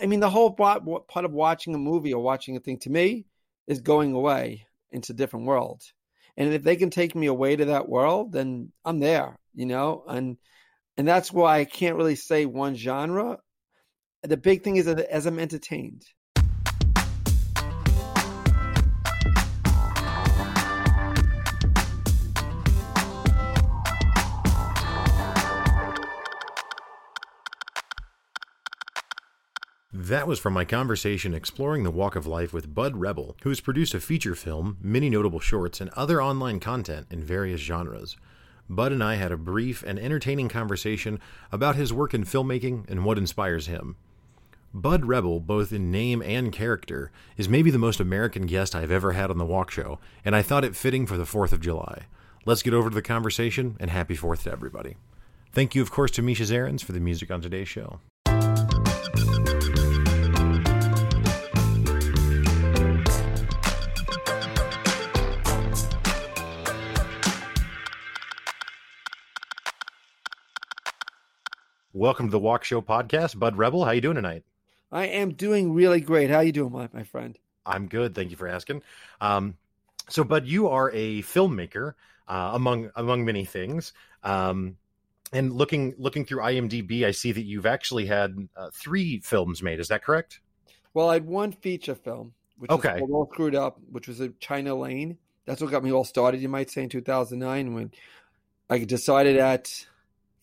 I mean, the whole part of watching a movie or watching a thing to me is going away into a different world. And if they can take me away to that world, then I'm there, you know? And and that's why I can't really say one genre. The big thing is that as I'm entertained. That was from my conversation exploring the walk of life with Bud Rebel, who has produced a feature film, many notable shorts, and other online content in various genres. Bud and I had a brief and entertaining conversation about his work in filmmaking and what inspires him. Bud Rebel, both in name and character, is maybe the most American guest I've ever had on the Walkshow, and I thought it fitting for the 4th of July. Let's get over to the conversation, and happy 4th to everybody. Thank you, of course, to Misha Zarins for the music on today's show. Welcome to the Walkshow podcast, Bud Rebel. How you doing tonight? I am doing really great. How you doing, my, my friend? I'm good. Thank you for asking. Um, so, Bud, you are a filmmaker, uh, among among many things. Um, and looking looking through IMDb, I see that you've actually had uh, three films made. Is that correct? Well, I had one feature film, which okay, was all screwed up, which was a China Lane. That's what got me all started. You might say in 2009 when I decided at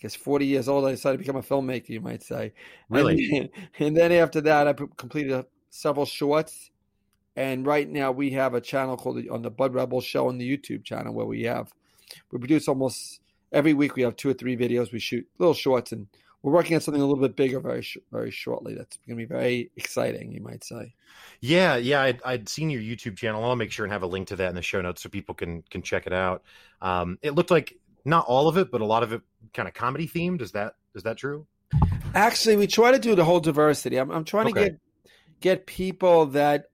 guess 40 years old, I decided to become a filmmaker, you might say. Really? And, and then after that, I completed several shorts. And right now, we have a channel called on the Bud Rebel Show on the YouTube channel where we have, we produce almost every week. We have two or three videos. We shoot little shorts, and we're working on something a little bit bigger very, very shortly. That's going to be very exciting, you might say. Yeah, yeah, I'd, I'd, seen your YouTube channel. I'll make sure and have a link to that in the show notes so people can can check it out. Um, it looked like not all of it, but a lot of it kind of comedy themed. Is that is that true? Actually, we try to do the whole diversity. I'm, I'm trying okay. to get get people that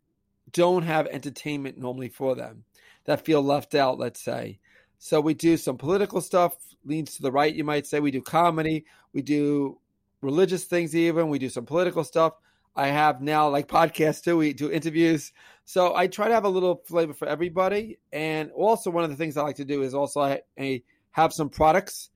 don't have entertainment normally for them, that feel left out. Let's say. So we do some political stuff, leans to the right, you might say. We do comedy, we do religious things, even we do some political stuff. I have now like podcasts too. We do interviews. So I try to have a little flavor for everybody. And also, one of the things I like to do is also a, a have some products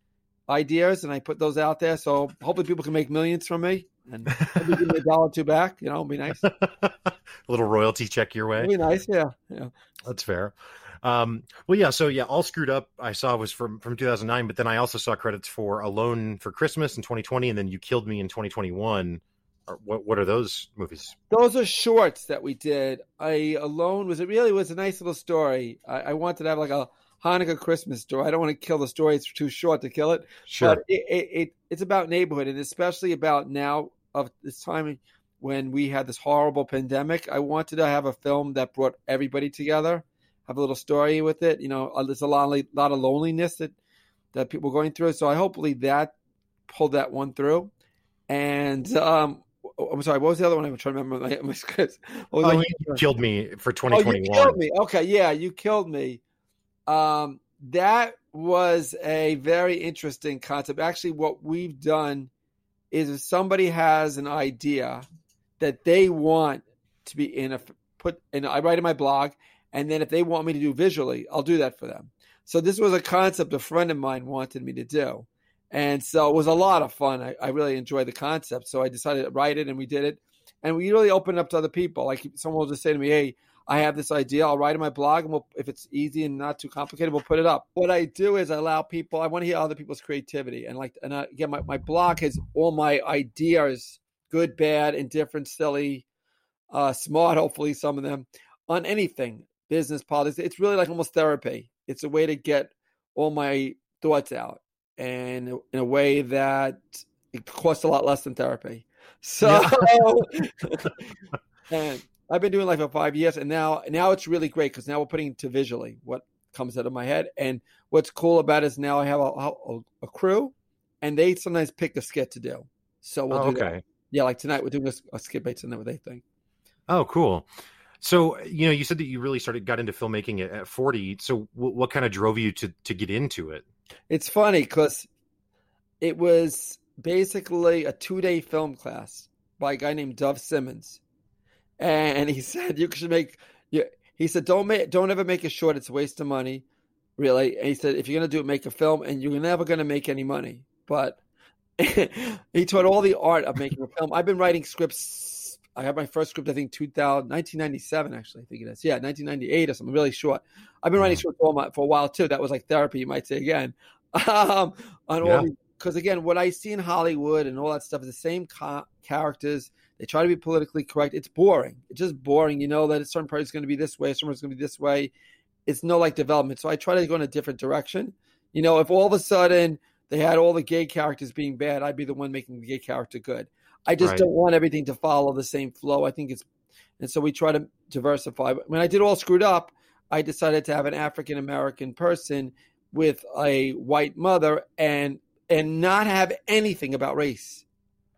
ideas and I put those out there. So hopefully people can make millions from me and give me a dollar or two back. You know, it'd be nice. a little royalty check your way. It'd be nice. Yeah. Yeah. That's fair. Um, well, yeah. So yeah, all screwed up. I saw was from from 2009, but then I also saw credits for Alone for Christmas in 2020, and then You Killed Me in 2021. What what are those movies? Those are shorts that we did. I Alone was it really was a nice little story. I, I wanted to have like a Hanukkah Christmas story. I don't want to kill the story; it's too short to kill it. Sure. But it, it, it, it's about neighborhood, and especially about now of this time when we had this horrible pandemic. I wanted to have a film that brought everybody together, have a little story with it. You know, uh, there's a lot, of, lot of loneliness that that people are going through. So I hopefully that pulled that one through. And um, I'm sorry, what was the other one? I'm trying to remember my, my scripts. Oh, you killed me for 2021. Oh, you killed me. Okay, yeah, you killed me. Um, that was a very interesting concept. Actually, what we've done is if somebody has an idea that they want to be in a put and I write in my blog, and then if they want me to do visually, I'll do that for them. So this was a concept a friend of mine wanted me to do. And so it was a lot of fun. I, I really enjoyed the concept. So I decided to write it and we did it. And we really opened up to other people. Like someone will just say to me, Hey, I have this idea. I'll write in my blog, and we'll, if it's easy and not too complicated, we'll put it up. What I do is I allow people. I want to hear other people's creativity, and like, and I, again, my, my blog has all my ideas, good, bad, indifferent, silly, uh, smart. Hopefully, some of them on anything, business, politics. It's really like almost therapy. It's a way to get all my thoughts out, and in a way that it costs a lot less than therapy. So, yeah. and I've been doing life for five years, and now now it's really great because now we're putting to visually what comes out of my head. And what's cool about it is now I have a, a, a crew, and they sometimes pick a skit to do. So we'll oh, do okay. That. Yeah, like tonight we're doing a, a skit based on what they think. Oh, cool. So you know, you said that you really started got into filmmaking at, at forty. So w- what kind of drove you to to get into it? It's funny because it was basically a two day film class by a guy named Dov Simens, and he said you should make. You, He said don't make don't ever make a short. It's a waste of money, really. And he said if you're gonna do it, make a film, and you're never gonna make any money. But he taught all the art of making a film. I've been writing scripts. I had my first script, I think, 2000, 1997, actually, I think it is. Yeah, 1998 or something, really short. I've been writing scripts for, for a while, too. That was like therapy, you might say again. Um, on yeah. all because again, what I see in Hollywood and all that stuff is the same characters. They try to be politically correct. It's boring. It's just boring. You know that a certain is going to be this way, someone's going to be this way. It's no like development. So I try to go in a different direction. You know, if all of a sudden they had all the gay characters being bad, I'd be the one making the gay character good. I just right. don't want everything to follow the same flow. I think it's, and so we try to diversify. When I did all screwed up, I decided to have an African American person with a white mother and and not have anything about race.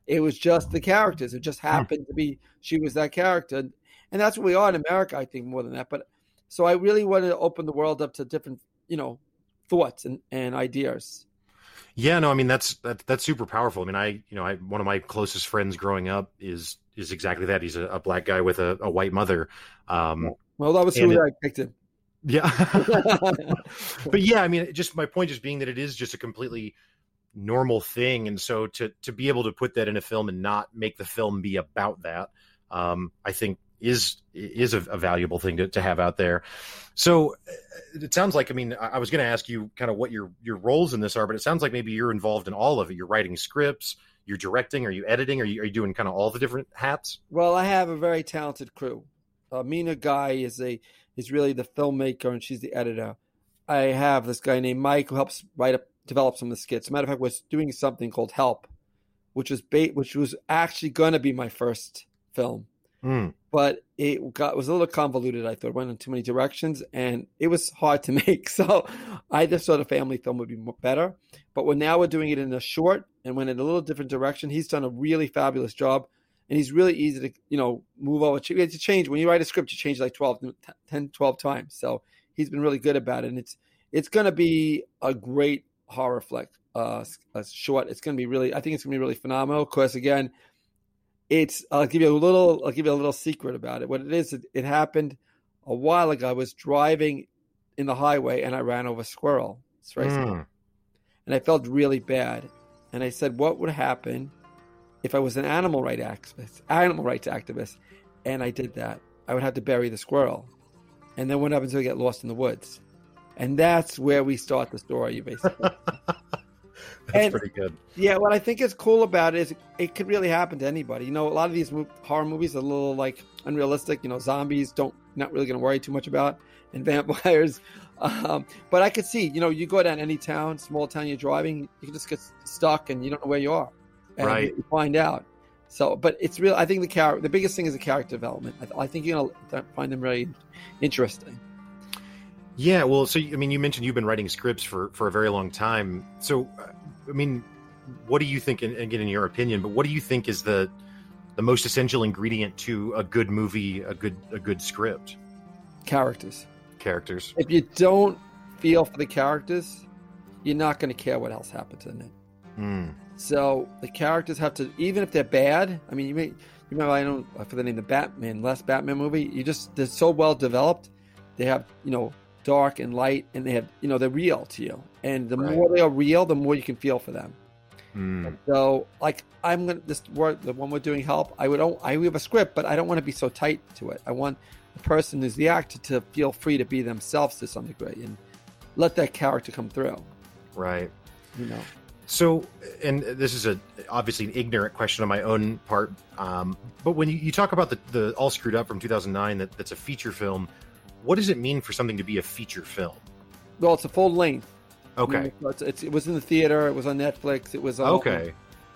It was just the characters. It just hmm. happened to be she was that character, and that's what we are in America. I think more than that. But so I really wanted to open the world up to different, you know, thoughts and, and ideas. Yeah, no, I mean that's that, that's super powerful. I mean, I you know, I one of my closest friends growing up is is exactly that. He's a, a black guy with a, a white mother. Um, well, that was who it, I picked him. Yeah, but yeah, I mean, just my point just being that it is just a completely normal thing, and so to to be able to put that in a film and not make the film be about that, um, I think is is a, a, valuable thing to, to have out there. So uh, it sounds like I mean I was going to ask you kind of what your your roles in this are, but it sounds like maybe you're involved in all of it. You're writing scripts, you're directing, are you editing, are you are you doing kind of all the different hats? Well, I have a very talented crew. Uh, Mina Guy is a is really the filmmaker and she's the editor. I have this guy named Mike who helps write up develop some of the skits. As a matter of fact, was doing something called Help, which was bait, which was actually going to be my first film Mm. But it got was a little convoluted. I thought it went in too many directions, and it was hard to make. So I just thought a family film would be better. But when now we're doing it in a short and went in a little different direction, he's done a really fabulous job, and he's really easy to you know move over. To change when you write a script, you change like 12, 10, 12 times. So he's been really good about it, and it's it's going to be a great horror flick. Uh, a short. It's going to be really. I think it's going to be really phenomenal. Of course, again, it's I'll give you a little I'll give you a little secret about it. What it is, it, it happened a while ago. I was driving in the highway and I ran over a squirrel. Right mm. And I felt really bad. And I said, what would happen if I was an animal rights activist, animal rights activist, and I did that? I would have to bury the squirrel. And then what happens if I get lost in the woods? And that's where we start the story, basically. That's and, pretty good. Yeah, what I think is cool about it is it could really happen to anybody. You know, a lot of these horror movies are a little like unrealistic. You know, zombies don't not really going to worry too much about, and vampires. Um, but I could see, you know, you go down any town, small town, you're driving, you can just get stuck and you don't know where you are, and right. you find out. So, but it's real. I think the character, the biggest thing is the character development. I, I think you're gonna find them really interesting. Yeah, well, so I mean, you mentioned you've been writing scripts for for a very long time. So, I mean, what do you think? And again, in your opinion, but what do you think is the the most essential ingredient to a good movie, a good a good script? Characters. Characters. If you don't feel for the characters, you're not going to care what else happens in it. Mm. So the characters have to, even if they're bad. I mean, you may you remember I don't for the name the Batman, last Batman movie. You just they're so well developed. They have you know dark and light, and they have you know they're real to you. And the right. more they are real, the more you can feel for them. Mm. So, like I'm gonna this work the one we're doing help. I would I have a script, but I don't want to be so tight to it. I want the person who's the actor to feel free to be themselves to some degree and let that character come through. Right. You know. So, and this is a obviously an ignorant question on my own part, um, but when you, you, talk about the, the All Screwed Up from 2009, that, that's a feature film what does it mean for something to be a feature film? Well, it's a full length. Okay. It's, it's, it was in the theater. It was on Netflix. It was on, okay.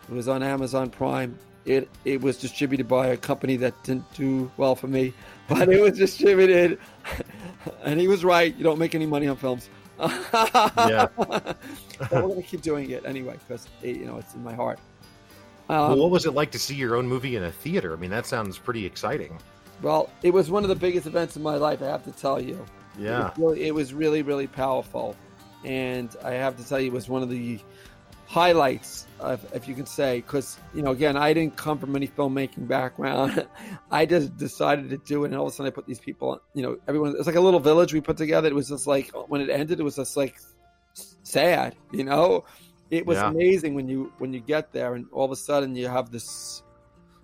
It was on Amazon Prime. It it was distributed by a company that didn't do well for me, but it was distributed. and he was right. You don't make any money on films. yeah. but we're gonna keep doing it anyway because you know it's in my heart. Um, well, what was it like to see your own movie in a theater? I mean, that sounds pretty exciting. Well, it was one of the biggest events in my life. I have to tell you. Yeah. It was really, it was really, really powerful, and I have to tell you, it was one of the highlights, if, if you can say, because you know, again, I didn't come from any filmmaking background. I just decided to do it, and all of a sudden, I put these people. You know, everyone. It's like a little village we put together. It was just like when it ended, it was just like sad. You know, it was Yeah. amazing when you when you get there, and all of a sudden you have this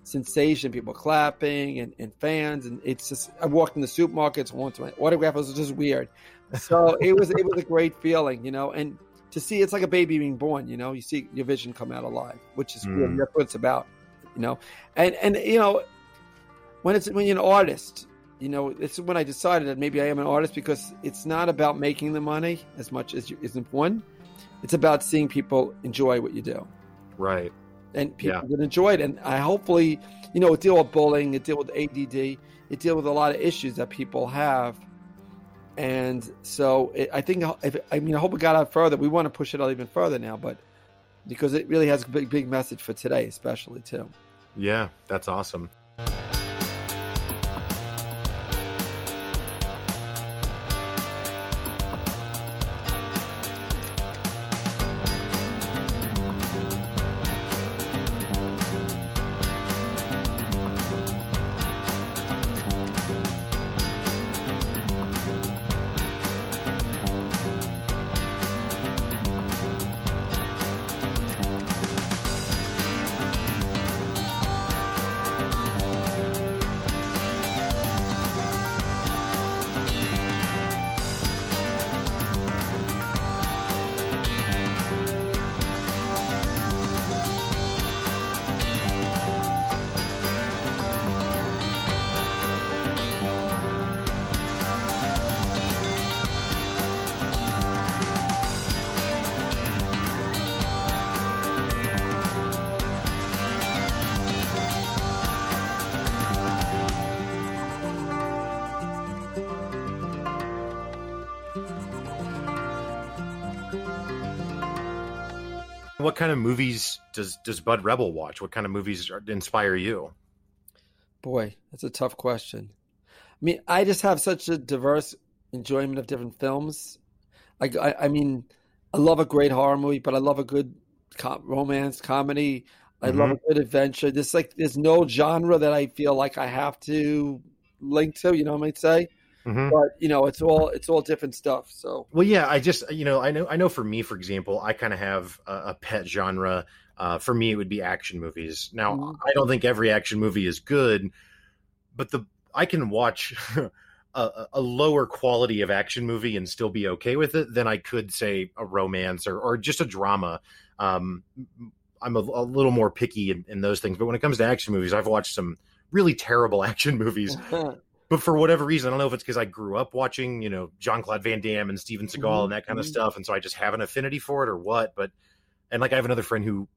sensation, people clapping and, and fans, and it's just. I walked in the supermarkets, went to my autograph. It was just weird. So it was it was a great feeling, you know, and to see it's like a baby being born. You know, you see your vision come out alive, which is Mm. that's what it's about. You know, and and you know when it's when you're an artist, you know, it's when I decided that maybe I am an artist because it's not about making the money as much as you, isn't one. It's about seeing people enjoy what you do Right. And people Yeah. that enjoy it. And I hopefully, you know, it deal with bullying, it deal with ADD, it deal with a lot of issues that people have. And so it, I think, if, I mean, I hope it got out further. We want to push it out even further now, but because it really has a big, big message for today, especially too. Yeah, that's awesome. What kind of movies does does Bud Rebel watch? What kind of movies inspire you? Boy, that's a tough question. I mean, I just have such a diverse enjoyment of different films. Like, I, I mean, I love a great horror movie, but I love a good com- romance comedy. I love a mm-hmm. good adventure. There's like, there's no genre that I feel like I have to link to. You know what I might say? Mhm. But you know, it's all it's all different stuff. So Well, yeah, I just you know I know I know for me, for example, I kind of have a, a pet genre. Uh, for me, it would be action movies. Now, Mhm. I don't think every action movie is good, but the I can watch a, a lower quality of action movie and still be okay with it than I could say a romance or or just a drama. Um, I'm a, a little more picky in, in those things, but when it comes to action movies, I've watched some really terrible action movies but for whatever reason, I don't know if it's because I grew up watching, you know, Jean Claude Van Damme and Steven Seagal Mhm, and that kind of mhm. stuff, and so I just have an affinity for it or what. But and like I have another friend who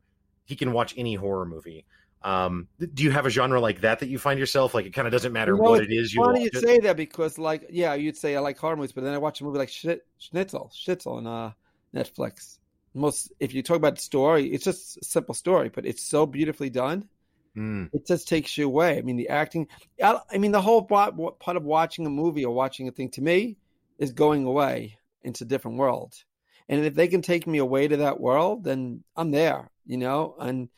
he can watch any horror movie. Um, do you have a genre like that that you find yourself like it kind of doesn't matter what it is you funny watch you it? say that because, like, yeah, you'd say I like horror movies, but then I watch a movie like Schnitt, Schnitzel, Schnitzel on uh, Netflix. Most, if you talk about the story, it's just a simple story, but it's so beautifully done. Mm, It just takes you away. I mean, the acting. I I mean, the whole part part of watching a movie or watching a thing to me is going away into a different world. And if they can take me away to that world, then I'm there, you know. And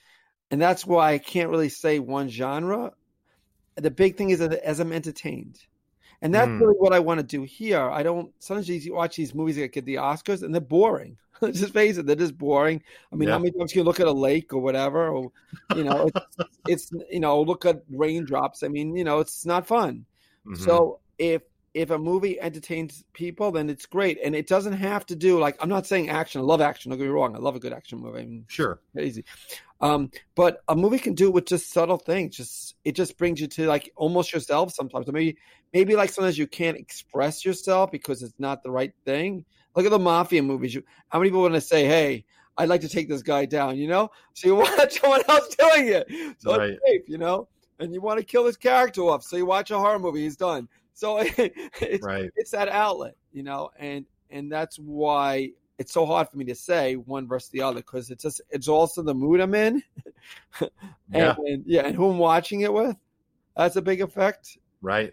and that's why I can't really say one genre. The big thing is that as I'm entertained, and that's Mm. really what I want to do here. I don't. Sometimes you watch these movies that get the Oscars, and they're boring. Just face it, they're just boring. I mean, Yeah. how many times can you look at a lake or whatever, or you know, it's, it's you know, look at raindrops. I mean, you know, it's not fun. mhm. So if if a movie entertains people, then it's great, and it doesn't have to do like I'm not saying action. I love action. Don't get me wrong. I love a good action movie. I mean, sure, crazy. Um, but a movie can do it with just subtle things. Just it just brings you to like almost yourself sometimes. Or maybe maybe like sometimes you can't express yourself because it's not the right thing. Look at the mafia movies. You, how many people want to say, "Hey, I'd like to take this guy down," you know? So you watch someone else doing it, so Right. it's safe, you know. And you want to kill this character off, so you watch a horror movie. He's done. So it's right, it's that outlet, you know, and and that's why it's so hard for me to say one versus the other because it's just it's also the mood I'm in, and, yeah, and yeah, and who I'm watching it with. That's a big effect. right.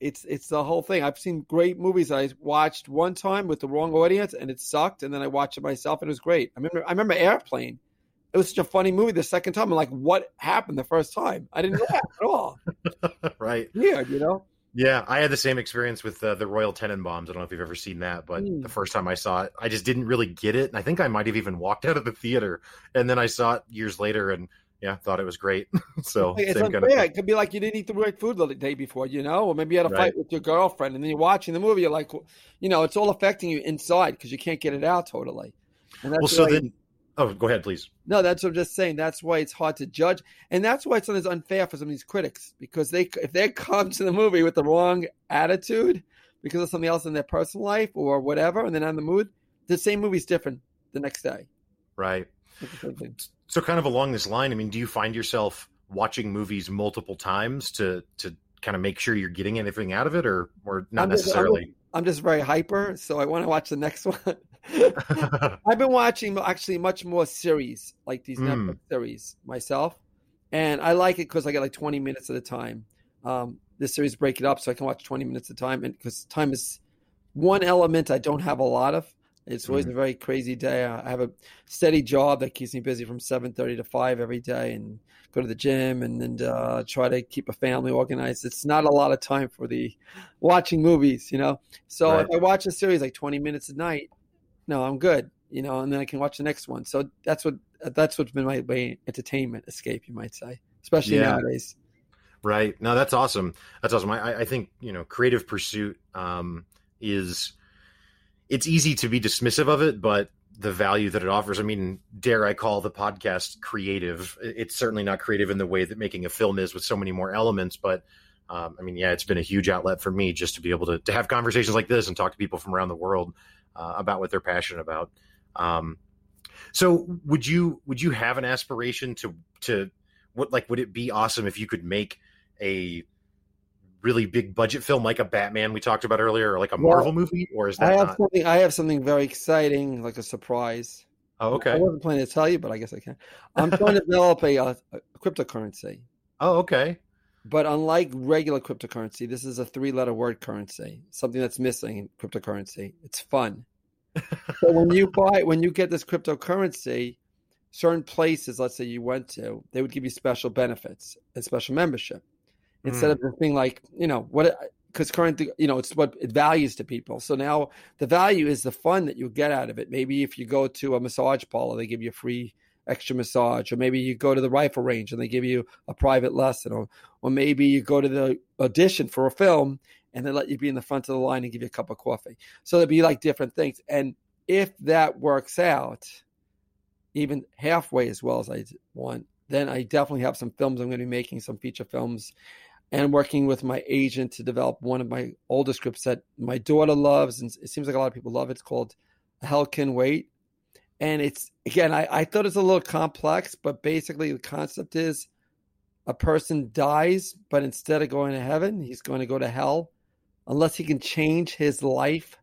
it's it's the whole thing. I've seen great movies I watched one time with the wrong audience and it sucked, and then I watched it myself and it was great. I remember I remember Airplane. It was such a funny movie the second time. I'm like, what happened the first time? I didn't laugh at all. right. Weird, you know. Yeah, I had the same experience with uh, the Royal Tenenbaums. I don't know if you've ever seen that, but Mm. the first time I saw it, I just didn't really get it, and I think I might have even walked out of the theater. And then I saw it years later, and yeah, thought it was great. so It's same unfair. kind of. It could be like you didn't eat the right food the day before, you know, or maybe you had a Right. fight with your girlfriend, and then you're watching the movie. You're like, you know, it's all affecting you inside because you can't get it out totally. And that's Well, so why- then, oh, go ahead, please. no, that's what I'm just saying. That's why it's hard to judge, and that's why it's sometimes unfair for some of these critics because they if they come to the movie with the wrong attitude because of something else in their personal life or whatever, and they're not in the mood, the same movie's different the next day. Right. It's the same thing. So, kind of along this line, I mean, do you find yourself watching movies multiple times to to kind of make sure you're getting anything out of it, or or not I'm just- I'm necessarily? I'm just very hyper, so I want to watch the next one. I've been watching actually much more series like these Mm. Netflix series myself, and I like it because I get like 20 minutes at a time. Um, this series break it up so I can watch 20 minutes at a time, and because time is one element I don't have a lot of. It's always Mm. a very crazy day. I have a steady job that keeps me busy from 7:30 to 5 every day, and go to the gym and then uh, try to keep a family organized. It's not a lot of time for the watching movies, you know. So Right. if I watch a series like 20 minutes a night, no, I'm good, you know, and then I can watch the next one. So that's what that's what's been my, entertainment escape, you might say, especially Yeah. nowadays. Right. No, that's awesome. That's awesome. I, I think you know, creative pursuit um, is it's easy to be dismissive of it, but the value that it offers. I mean, dare I call the podcast creative? It's certainly not creative in the way that making a film is, with so many more elements. But um, I mean, yeah, it's been a huge outlet for me just to be able to to have conversations like this and talk to people from around the world uh, about what they're passionate about. Um, so, would you would you have an aspiration to to what like would it be awesome if you could make a really big budget film like a Batman we talked about earlier, or like a Well, Marvel movie, or is that I have not? something. I have something very exciting, like a surprise. Oh, okay. I wasn't planning to tell you, but I guess I can. I'm trying to develop a, uh, a cryptocurrency, Oh, okay. But unlike regular cryptocurrency, this is a three-letter word currency. Something that's missing in cryptocurrency. It's fun. so when you buy, when you get this cryptocurrency, certain places, let's say you went to, they would give you special benefits and special membership instead hmm. of just being like, you know, what because currently, you know, it's what it values to people. So now the value is the fun that you get out of it. Maybe if you go to a massage parlor, they give you a free extra massage, or maybe you go to the rifle range and they give you a private lesson, or or maybe you go to the audition for a film and they let you be in the front of the line and give you a cup of coffee. So there'd be like different things. And if that works out, even halfway as well as I want, then I definitely have some films I'm going to be making, some feature films, and working with my agent to develop one of my older scripts that my daughter loves, and it seems like a lot of people love it. It's called Hell Can Wait. And it's, again, I, I thought it's a little complex, but basically the concept is a person dies, but instead of going to heaven, he's going to go to hell unless he can change his life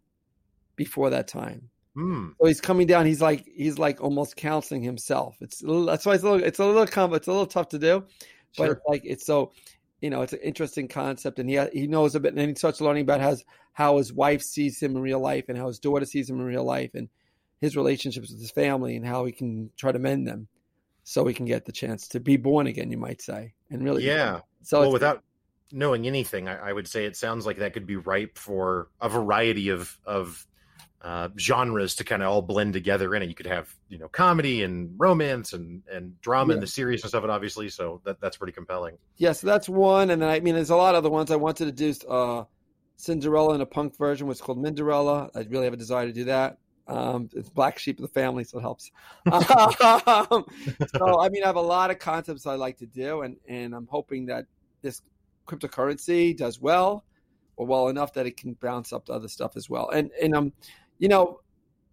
before that time. Hmm. So he's coming down. He's like he's like almost counseling himself. It's a little, that's why it's a little it's a little com- it's a little tough to do, but Sure. it's like it's so you know it's an interesting concept, and he he knows a bit, and he starts learning about how how his wife sees him in real life, and how his daughter sees him in real life, and his relationships with his family, and how he can try to mend them, so he can get the chance to be born again. You might say, and really, Yeah. So well, without knowing anything, I, I would say it sounds like that could be ripe for a variety of of uh, genres to kind of all blend together in it. You could have you know comedy and romance and and drama and Yeah. the seriousness of it, obviously. So that that's pretty compelling. yeah, so that's one, and then I mean, there's a lot of other ones I wanted to do. Uh, Cinderella in a punk version, what's called Minderella. I really have a desire to do that. Um, it's black sheep of the family, so it helps. um, so I mean, I have a lot of concepts I like to do, and and I'm hoping that this cryptocurrency does well, or well enough that it can bounce up to other stuff as well. And and um, you know,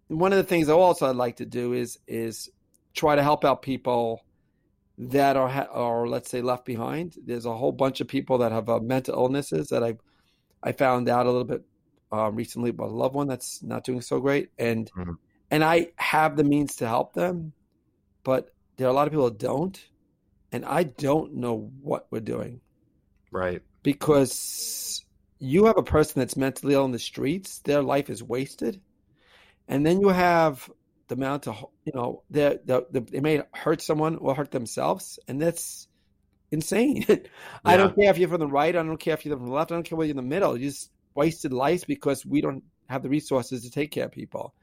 one of the things I also I'd like to do is is try to help out people that are are let's say left behind. There's a whole bunch of people that have uh, mental illnesses that I I found out a little bit uh, recently about a loved one that's not doing so great, and Mhm. and I have the means to help them, but there are a lot of people that don't, and I don't know what we're doing Right. because you have a person that's mentally ill in the streets, their life is wasted. And then you have the amount of, you know, they, they, they may hurt someone or hurt themselves. And that's insane. Yeah. I don't care if you're from the right. I don't care if you're from the left. I don't care whether you're in the middle. You just wasted lives because we don't have the resources to take care of people.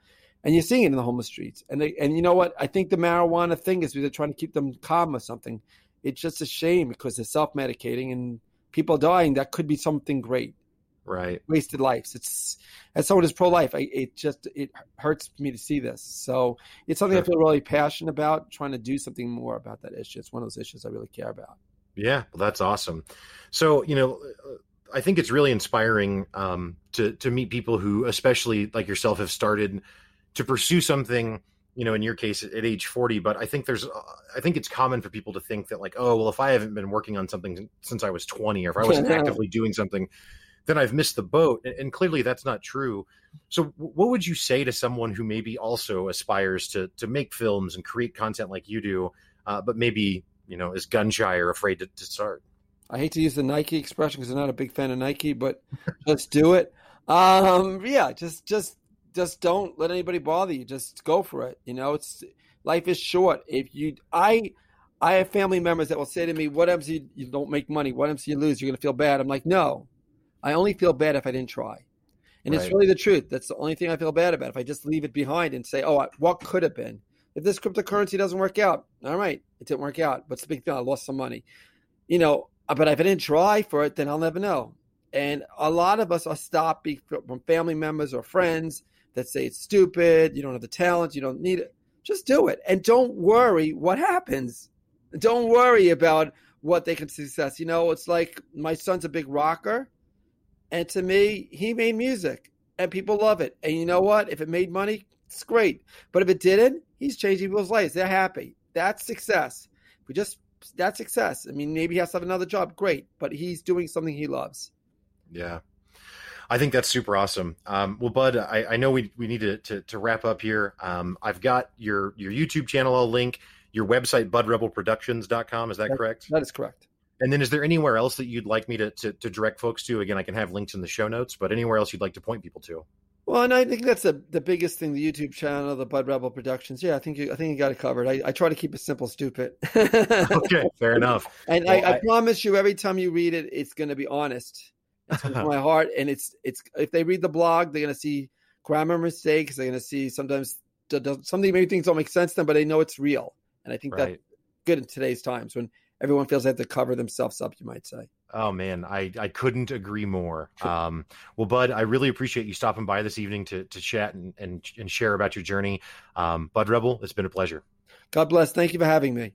And you're seeing it in the homeless streets. And they, and you know what? I think the marijuana thing is they're trying to keep them calm or something. It's just a shame because they're self medicating and people dying. That could be something great right wasted lives it's as someone who's pro-life it just it hurts me to see this so it's something sure. i feel really passionate about trying to do something more about that issue it's one of those issues i really care about yeah well that's awesome so you know i think it's really inspiring um, to to meet people who especially like yourself have started to pursue something you know in your case at age 40 but i think there's i think it's common for people to think that like oh well if i haven't been working on something since i was 20 or if i wasn't actively doing something then I've missed the boat. And, and clearly that's not true. So what would you say to someone who maybe also aspires to to make films and create content like you do, uh, but maybe you know is gun shy or afraid to, to start? I hate to use the Nike expression because I'm not a big fan of Nike, but let's do it. Um, yeah, just just just don't let anybody bother you. Just go for it. You know, it's life is short. If you, I, I have family members that will say to me, "What happens? You, you don't make money. What happens? You lose. You're going to feel bad." I'm like, "No, I only feel bad if I didn't try. And right. it's really the truth. That's the only thing I feel bad about. If I just leave it behind and say, oh, what could have been? If this cryptocurrency doesn't work out, all right, it didn't work out. But it's a big deal. I lost some money. You know, Uh, but if I didn't try for it, then I'll never know. And a lot of us are stopped from family members or friends that say it's stupid, you don't have the talent, you don't need it. Just do it. And don't worry what happens. Don't worry about what they can success. You know, it's like my son's a big rocker. And to me, he made music and people love it. And you know what? If it made money, it's great. But if it didn't, he's changing people's lives. They're happy. That's success. We just that's success. I mean, maybe he has to have another job. Great. But he's doing something he loves. Yeah. I think that's super awesome. Um, well, Bud, I, I, know we, we need to, to, to wrap up here. Um, I've got your, your YouTube channel. I'll link your website, budrebelproductions.com. Is that, that correct? That is correct. And then is there anywhere else that you'd like me to, to, to direct folks to? Again, I can have links in the show notes, but anywhere else you'd like to point people to? Well, and I think that's the the biggest thing. The YouTube channel, the Bud Rebel Productions. Yeah, I think you, I think you got it covered. I, I try to keep it simple, stupid. okay, fair enough. And well, I, I, I, promise you, every time you read it, it's going to be honest. It's my heart, and it's it's if they read the blog, they're going to see grammar mistakes. They're going to see sometimes something maybe things don't make sense to them, but they know it's real. And I think right. that's good in today's times when everyone feels they have to cover themselves up, you might say. Oh man, I, I couldn't agree more. Sure. Um, well, Bud, I really appreciate you stopping by this evening to, to chat and, and, and share about your journey. Um, Bud Rebel, it's been a pleasure. God bless. Thank you for having me.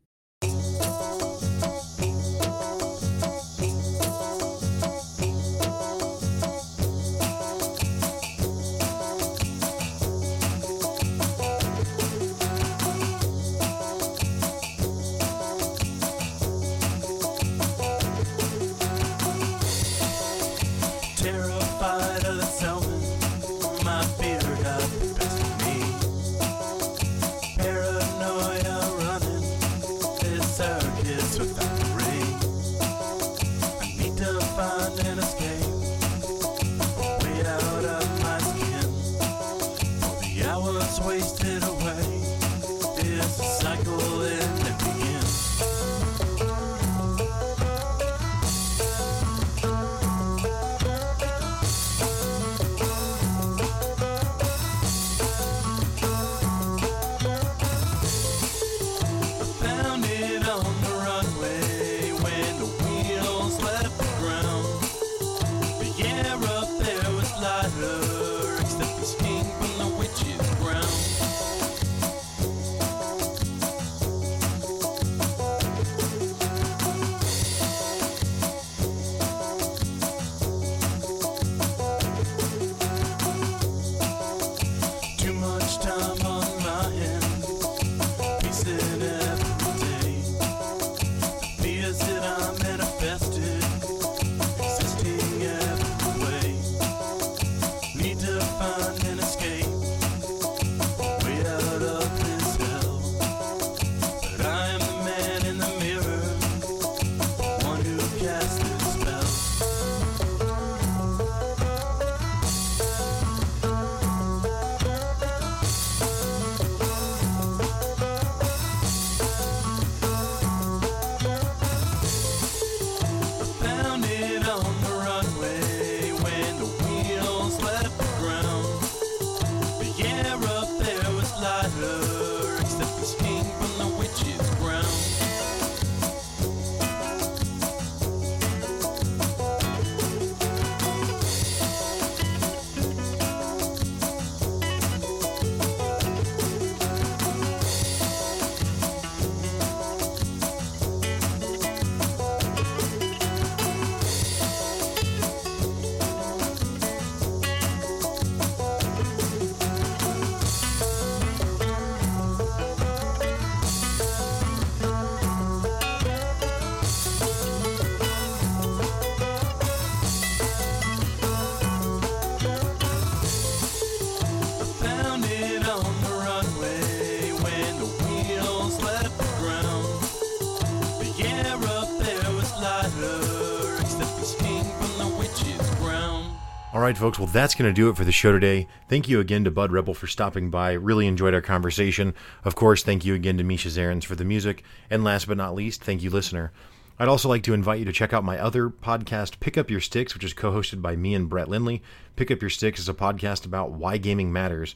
Right, folks. Well, that's going to do it for the show today. Thank you again to Bud Rebel for stopping by. Really enjoyed our conversation. Of course, thank you again to Misha Zarins for the music. And last but not least, thank you, listener. I'd also like to invite you to check out my other podcast, Pick Up Your Sticks, which is co hosted by me and Brett Lindley. Pick Up Your Sticks is a podcast about why gaming matters.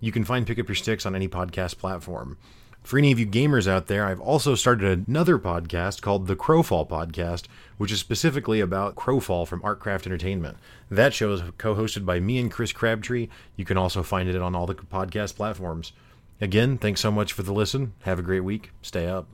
You can find Pick Up Your Sticks on any podcast platform. For any of you gamers out there, I've also started another podcast called the Crowfall Podcast, which is specifically about Crowfall from Artcraft Entertainment. That show is co hosted by me and Chris Crabtree. You can also find it on all the podcast platforms. Again, thanks so much for the listen. Have a great week. Stay up.